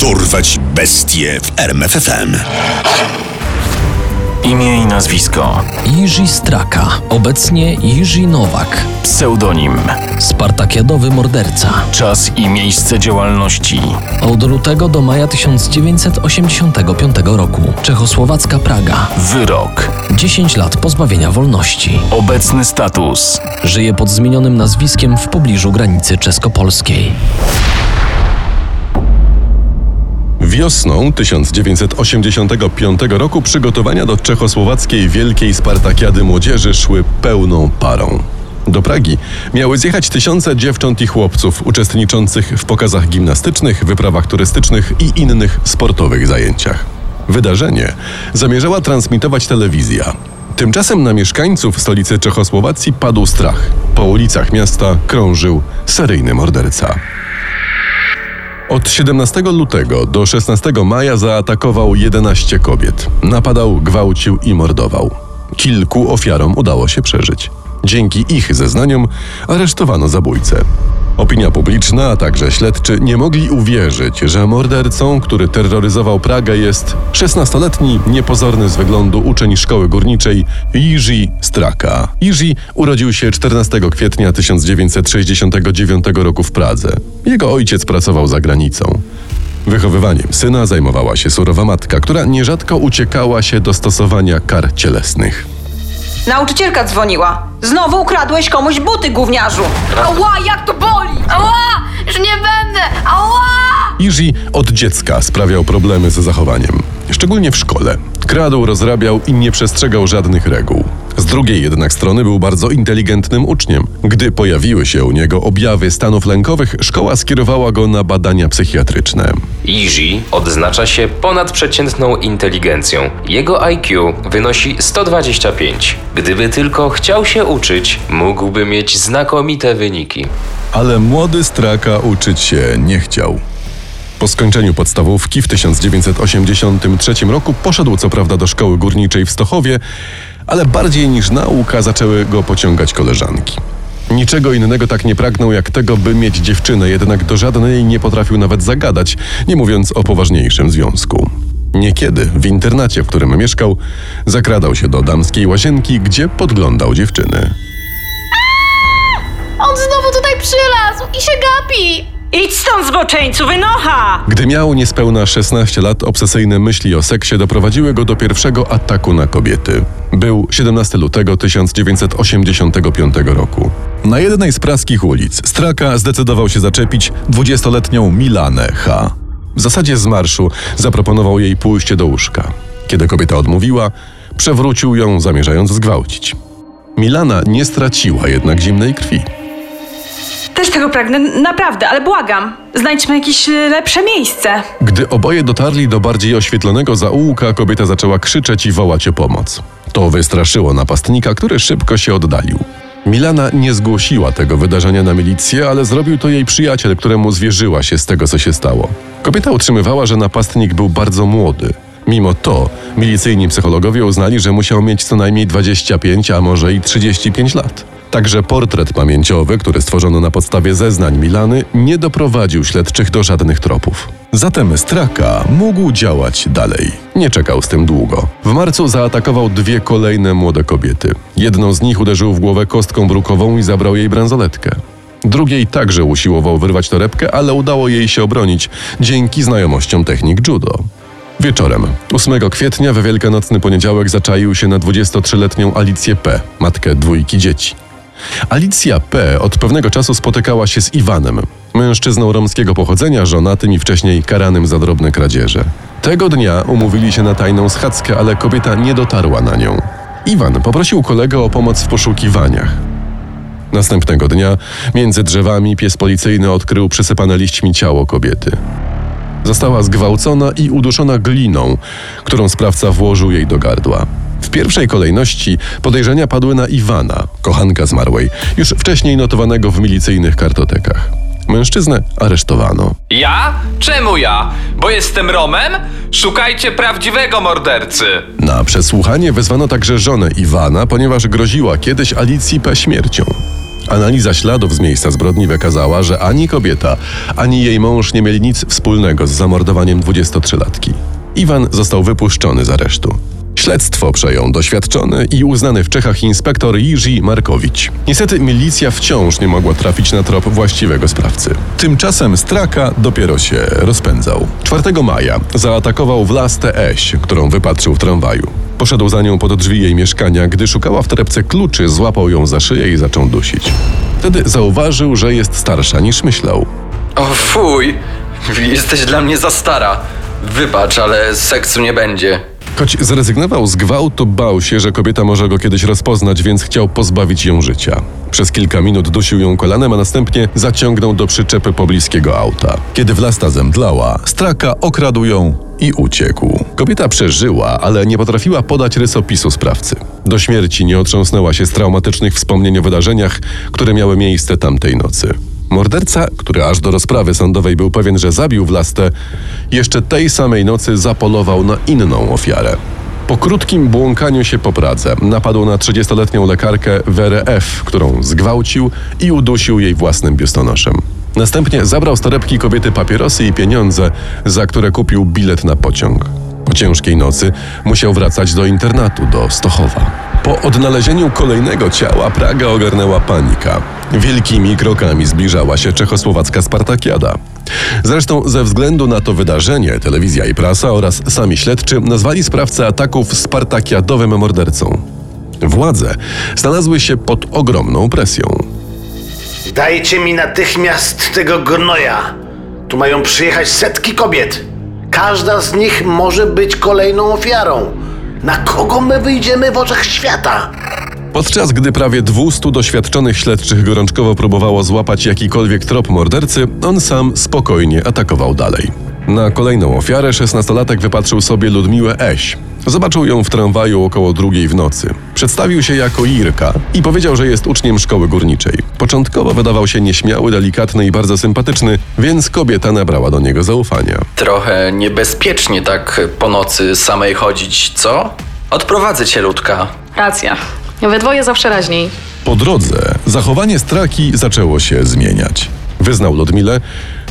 Dorwać bestie w RMFFM. Imię i nazwisko. Jiří Straka, obecnie Jiří Nowak, Pseudonim. spartakiadowy morderca. Czas i miejsce działalności. Od lutego do maja 1985 roku. Czechosłowacka Praga. Wyrok. 10 lat pozbawienia wolności. Obecny status. Żyje pod zmienionym nazwiskiem w pobliżu granicy czesko-polskiej. Wiosną 1985 roku przygotowania do czechosłowackiej Wielkiej Spartakiady Młodzieży szły pełną parą. Do Pragi miały zjechać tysiące dziewcząt i chłopców uczestniczących w pokazach gimnastycznych, wyprawach turystycznych i innych sportowych zajęciach. Wydarzenie zamierzała transmitować telewizja. Tymczasem na mieszkańców stolicy Czechosłowacji padł strach. Po ulicach miasta krążył seryjny morderca. Od 17 lutego do 16 maja zaatakował 11 kobiet. Napadał, gwałcił i mordował. Kilku ofiarom udało się przeżyć. Dzięki ich zeznaniom aresztowano zabójcę. Opinia publiczna, a także śledczy nie mogli uwierzyć, że mordercą, który terroryzował Pragę jest 16-letni, niepozorny z wyglądu uczeń szkoły górniczej Jiří Straka. Jiří urodził się 14 kwietnia 1969 roku w Pradze. Jego ojciec pracował za granicą. Wychowywaniem syna zajmowała się surowa matka, która nierzadko uciekała się do stosowania kar cielesnych. Nauczycielka dzwoniła. Znowu ukradłeś komuś buty, gówniarzu. Ała, jak to boli! Ała! Już nie będę! Ała! Jiří od dziecka sprawiał problemy ze zachowaniem, szczególnie w szkole. Kradł, rozrabiał i nie przestrzegał żadnych reguł. Z drugiej jednak strony był bardzo inteligentnym uczniem. Gdy pojawiły się u niego objawy stanów lękowych, szkoła skierowała go na badania psychiatryczne. Jiří odznacza się ponadprzeciętną inteligencją. Jego IQ wynosi 125. Gdyby tylko chciał się uczyć, mógłby mieć znakomite wyniki. Ale młody Straka uczyć się nie chciał. Po skończeniu podstawówki w 1983 roku poszedł co prawda do szkoły górniczej w Stochowie, ale bardziej niż nauka zaczęły go pociągać koleżanki. Niczego innego tak nie pragnął jak tego, by mieć dziewczynę, jednak do żadnej nie potrafił nawet zagadać, nie mówiąc o poważniejszym związku. Niekiedy w internacie, w którym mieszkał, zakradał się do damskiej łazienki, gdzie podglądał dziewczyny. On znowu tutaj przylazł i się gapi! Idź stąd, zboczeńcu, wynocha! Gdy miał niespełna 16 lat, obsesyjne myśli o seksie doprowadziły go do pierwszego ataku na kobiety. Był 17 lutego 1985 roku. Na jednej z praskich ulic Straka zdecydował się zaczepić 20-letnią Milanę H. W zasadzie z marszu zaproponował jej pójście do łóżka. Kiedy kobieta odmówiła, przewrócił ją, zamierzając zgwałcić. Milana nie straciła jednak zimnej krwi. Też tego pragnę, naprawdę, ale błagam. Znajdźmy jakieś e, lepsze miejsce. Gdy oboje dotarli do bardziej oświetlonego zaułka, kobieta zaczęła krzyczeć i wołać o pomoc. To wystraszyło napastnika, który szybko się oddalił. Milana nie zgłosiła tego wydarzenia na milicję, ale zrobił to jej przyjaciel, któremu zwierzyła się z tego, co się stało. Kobieta utrzymywała, że napastnik był bardzo młody. Mimo to milicyjni psychologowie uznali, że musiał mieć co najmniej 25, a może i 35 lat. Także portret pamięciowy, który stworzono na podstawie zeznań Milany, nie doprowadził śledczych do żadnych tropów. Zatem Straka mógł działać dalej. Nie czekał z tym długo. W marcu zaatakował dwie kolejne młode kobiety. Jedną z nich uderzył w głowę kostką brukową i zabrał jej bransoletkę. Drugiej także usiłował wyrwać torebkę, ale udało jej się obronić dzięki znajomościom technik judo. Wieczorem, 8 kwietnia we wielkanocny poniedziałek zaczaił się na 23-letnią Alicję P., matkę dwójki dzieci. Alicja P. od pewnego czasu spotykała się z Iwanem, mężczyzną romskiego pochodzenia, żonatym i wcześniej karanym za drobne kradzieże. Tego dnia umówili się na tajną schadzkę, ale kobieta nie dotarła na nią. Iwan poprosił kolegę o pomoc w poszukiwaniach. Następnego dnia między drzewami pies policyjny odkrył przysypane liśćmi ciało kobiety. Została zgwałcona i uduszona gliną, którą sprawca włożył jej do gardła. W pierwszej kolejności podejrzenia padły na Iwana, kochanka zmarłej, już wcześniej notowanego w milicyjnych kartotekach. Mężczyznę aresztowano. Ja? Czemu ja? Bo jestem Romem? Szukajcie prawdziwego mordercy. Na przesłuchanie wezwano także żonę Iwana, ponieważ groziła kiedyś Alicji P. śmiercią. Analiza śladów z miejsca zbrodni wykazała, że ani kobieta, ani jej mąż nie mieli nic wspólnego z zamordowaniem 23-latki. Iwan został wypuszczony z aresztu. Śledztwo przejął doświadczony i uznany w Czechach inspektor Jiří Markowicz. Niestety milicja wciąż nie mogła trafić na trop właściwego sprawcy. Tymczasem Straka dopiero się rozpędzał. 4 maja zaatakował Vlastę Eś, którą wypatrzył w tramwaju. Poszedł za nią pod drzwi jej mieszkania, gdy szukała w torebce kluczy, złapał ją za szyję i zaczął dusić. Wtedy zauważył, że jest starsza niż myślał. O fuj, jesteś dla mnie za stara. Wybacz, ale seksu nie będzie. Choć zrezygnował z gwałtu, bał się, że kobieta może go kiedyś rozpoznać, więc chciał pozbawić ją życia. Przez kilka minut dusił ją kolanem, a następnie zaciągnął do przyczepy pobliskiego auta. Kiedy Własta zemdlała, Straka okradł ją i uciekł. Kobieta przeżyła, ale nie potrafiła podać rysopisu sprawcy. Do śmierci nie otrząsnęła się z traumatycznych wspomnień o wydarzeniach, które miały miejsce tamtej nocy. Morderca, który aż do rozprawy sądowej był pewien, że zabił Vlastę, jeszcze tej samej nocy zapolował na inną ofiarę. Po krótkim błąkaniu się po Pradze napadł na 30-letnią lekarkę Werę F., którą zgwałcił i udusił jej własnym biustonoszem. Następnie zabrał z torebki kobiety papierosy i pieniądze, za które kupił bilet na pociąg. Po ciężkiej nocy musiał wracać do internatu, do Stochowa. Po odnalezieniu kolejnego ciała Praga ogarnęła panika. Wielkimi krokami zbliżała się czechosłowacka Spartakiada. Zresztą ze względu na to wydarzenie telewizja i prasa oraz sami śledczy nazwali sprawcę ataków spartakiadowym mordercą. Władze znalazły się pod ogromną presją. Dajcie mi natychmiast tego gnoja. Tu mają przyjechać setki kobiet. Każda z nich może być kolejną ofiarą. Na kogo my wyjdziemy w oczach świata? Podczas gdy prawie 200 doświadczonych śledczych gorączkowo próbowało złapać jakikolwiek trop mordercy, on sam spokojnie atakował dalej. Na kolejną ofiarę 16-latek wypatrzył sobie Ludmiłę Eś. Zobaczył ją w tramwaju około drugiej w nocy. Przedstawił się jako Irka i powiedział, że jest uczniem szkoły górniczej. Początkowo wydawał się nieśmiały, delikatny i bardzo sympatyczny, więc kobieta nabrała do niego zaufania. Trochę niebezpiecznie tak po nocy samej chodzić, co? Odprowadzę cię, Ludka. Racja. We dwoje zawsze raźniej. Po drodze zachowanie Straki zaczęło się zmieniać. Wyznał Ludmile,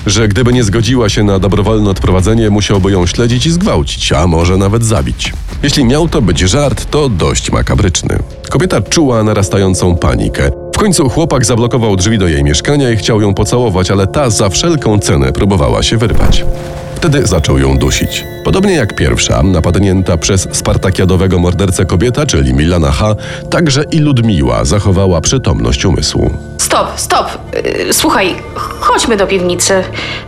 że gdyby nie zgodziła się na dobrowolne odprowadzenie, musiałby ją śledzić i zgwałcić, a może nawet zabić. Jeśli miał to być żart, to dość makabryczny. Kobieta czuła narastającą panikę. W końcu chłopak zablokował drzwi do jej mieszkania i chciał ją pocałować, ale ta za wszelką cenę próbowała się wyrwać. Wtedy zaczął ją dusić. Podobnie jak pierwsza, napadnięta przez spartakiadowego mordercę kobieta, czyli Milana H., także i Ludmiła zachowała przytomność umysłu. Stop, stop. Yy, Słuchaj, chodźmy do piwnicy.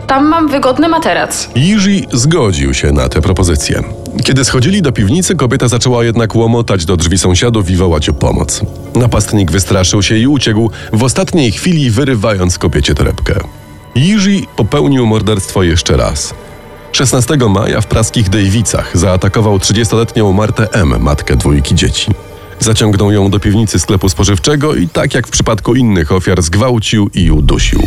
Tam mam wygodny materac. Jiří zgodził się na tę propozycję. Kiedy schodzili do piwnicy, kobieta zaczęła jednak łomotać do drzwi sąsiadów i wołać o pomoc. Napastnik wystraszył się i uciekł, w ostatniej chwili wyrywając kobiecie torebkę. Jiří popełnił morderstwo jeszcze raz. 16 maja w praskich Dejwicach zaatakował 30-letnią Martę M., matkę dwójki dzieci. Zaciągnął ją do piwnicy sklepu spożywczego i tak jak w przypadku innych ofiar zgwałcił i udusił.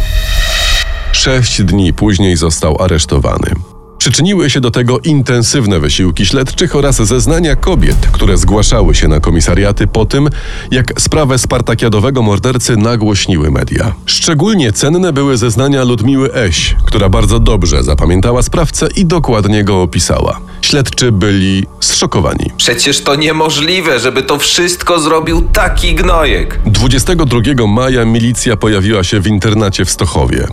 Sześć dni później został aresztowany. Przyczyniły się do tego intensywne wysiłki śledczych oraz zeznania kobiet, które zgłaszały się na komisariaty po tym, jak sprawę spartakiadowego mordercy nagłośniły media. Szczególnie cenne były zeznania Ludmiły Eś, która bardzo dobrze zapamiętała sprawcę i dokładnie go opisała. Śledczy byli zszokowani. Przecież to niemożliwe, żeby to wszystko zrobił taki gnojek. 22 maja milicja pojawiła się w internacie w Stochowie.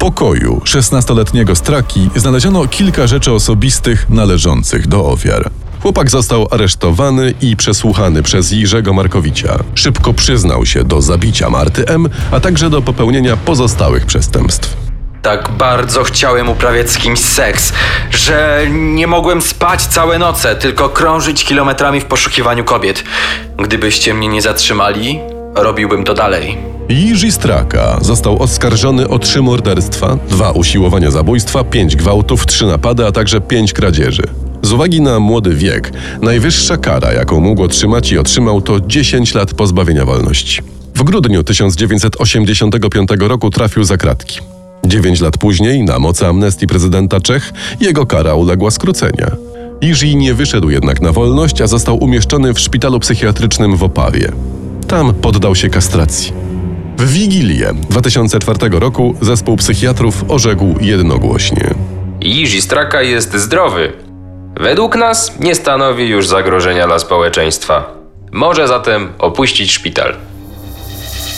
Pokoju 16-letniego Straki znaleziono kilka rzeczy osobistych należących do ofiar. Chłopak został aresztowany i przesłuchany przez Jirzego Markowicza. Szybko przyznał się do zabicia Marty M., a także do popełnienia pozostałych przestępstw. Tak bardzo chciałem uprawiać z kimś seks, że nie mogłem spać całe noce, tylko krążyć kilometrami w poszukiwaniu kobiet. Gdybyście mnie nie zatrzymali, robiłbym to dalej. Jiří Straka został oskarżony o trzy morderstwa, dwa usiłowania zabójstwa, pięć gwałtów, trzy napady, a także pięć kradzieży. Z uwagi na młody wiek, najwyższa kara, jaką mógł otrzymać i otrzymał, to 10 lat pozbawienia wolności. W grudniu 1985 roku trafił za kratki. Dziewięć lat później, na mocy amnestii prezydenta Czech, jego kara uległa skrócenia. Jiří nie wyszedł jednak na wolność, a został umieszczony w szpitalu psychiatrycznym w Opawie. Tam poddał się kastracji. W Wigilię 2004 roku zespół psychiatrów orzekł jednogłośnie. Jiří Straka jest zdrowy. Według nas nie stanowi już zagrożenia dla społeczeństwa. Może zatem opuścić szpital.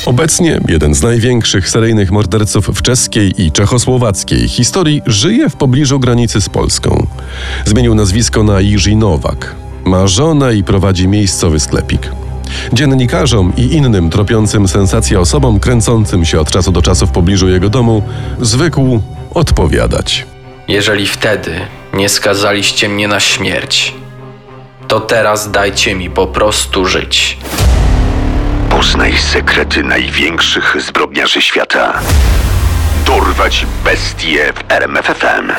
Obecnie jeden z największych seryjnych morderców w czeskiej i czechosłowackiej historii żyje w pobliżu granicy z Polską. Zmienił nazwisko na Jiří Nowak. Ma żonę i prowadzi miejscowy sklepik. Dziennikarzom i innym tropiącym sensacje osobom kręcącym się od czasu do czasu w pobliżu jego domu zwykł odpowiadać. Jeżeli wtedy nie skazaliście mnie na śmierć, to teraz dajcie mi po prostu żyć. Poznaj sekrety największych zbrodniarzy świata. Dorwać bestie w RMFFM.